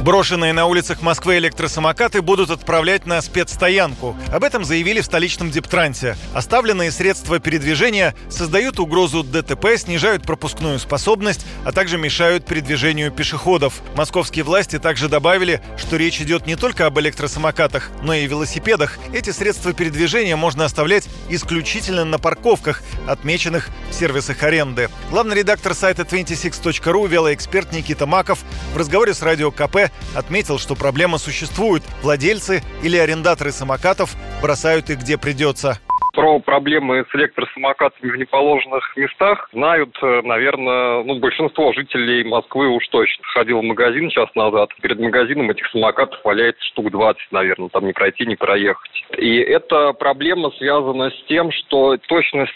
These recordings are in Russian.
Брошенные на улицах Москвы электросамокаты будут отправлять на спецстоянку. Об этом заявили в столичном Дептрансе. Оставленные средства передвижения создают угрозу ДТП, снижают пропускную способность, а также мешают передвижению пешеходов. Московские власти также добавили, что речь идет не только об электросамокатах, но и велосипедах. Эти средства передвижения можно оставлять исключительно на парковках, отмеченных в сервисах аренды. Главный редактор сайта 26.ru, велоэксперт Никита Маков в разговоре с Радио КП отметил, что проблема существует. Владельцы или арендаторы самокатов бросают их где придется. Про проблемы с электросамокатами в неположенных местах знают, э, наверное, ну, большинство жителей Москвы уж точно. Ходил в магазин час назад. Перед магазином этих самокатов валяется штук 20, наверное. Там не пройти, не проехать. И эта проблема связана с тем, что точность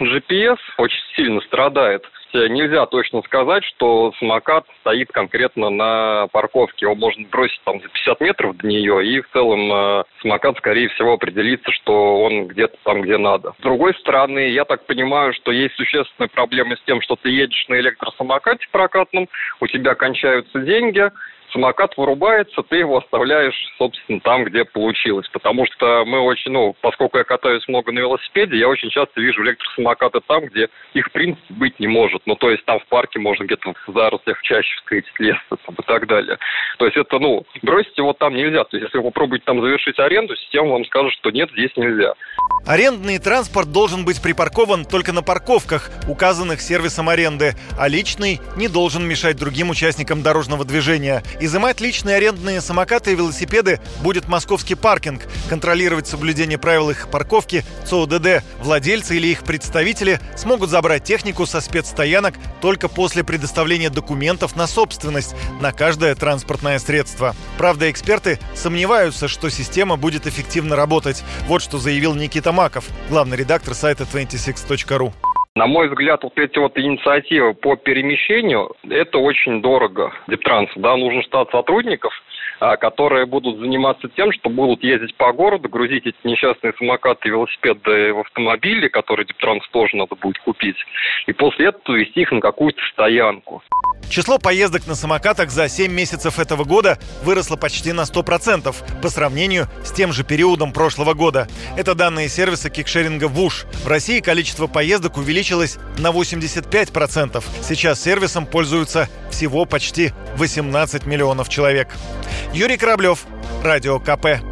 GPS очень сильно страдает нельзя точно сказать, что самокат стоит конкретно на парковке. Его можно бросить там за 50 метров до нее, и в целом э, самокат, скорее всего, определится, что он где-то там, где надо. С другой стороны, я так понимаю, что есть существенная проблема с тем, что ты едешь на электросамокате прокатном, у тебя кончаются деньги, самокат вырубается, ты его оставляешь, собственно, там, где получилось. Потому что мы очень, ну, поскольку я катаюсь много на велосипеде, я очень часто вижу электросамокаты там, где их, в принципе, быть не может. Ну, то есть там в парке можно где-то в зарослях чаще встретить лес там, и так далее. То есть это, ну, бросить его там нельзя. То есть если вы попробуете там завершить аренду, система вам скажет, что нет, здесь нельзя. Арендный транспорт должен быть припаркован только на парковках, указанных сервисом аренды, а личный не должен мешать другим участникам дорожного движения. Изымать личные арендные самокаты и велосипеды будет московский паркинг. Контролировать соблюдение правил их парковки ЦОДД. Владельцы или их представители смогут забрать технику со спецстоянок только после предоставления документов на собственность на каждое транспортное средство. Правда, эксперты сомневаются, что система будет эффективно работать. Вот что заявил Никита Маков, главный редактор сайта 26.ru. На мой взгляд, вот эти вот инициативы по перемещению, это очень дорого Дептрансу. Да, нужен штат сотрудников, которые будут заниматься тем, что будут ездить по городу, грузить эти несчастные самокаты велосипеды в автомобили, которые Дептранс тоже надо будет купить, и после этого вести их на какую-то стоянку. Число поездок на самокатах за 7 месяцев этого года выросло почти на 100% по сравнению с тем же периодом прошлого года. Это данные сервиса кикшеринга ВУШ. В России количество поездок увеличилось на 85%. Сейчас сервисом пользуются всего почти 18 миллионов человек. Юрий Кораблев, Радио КП.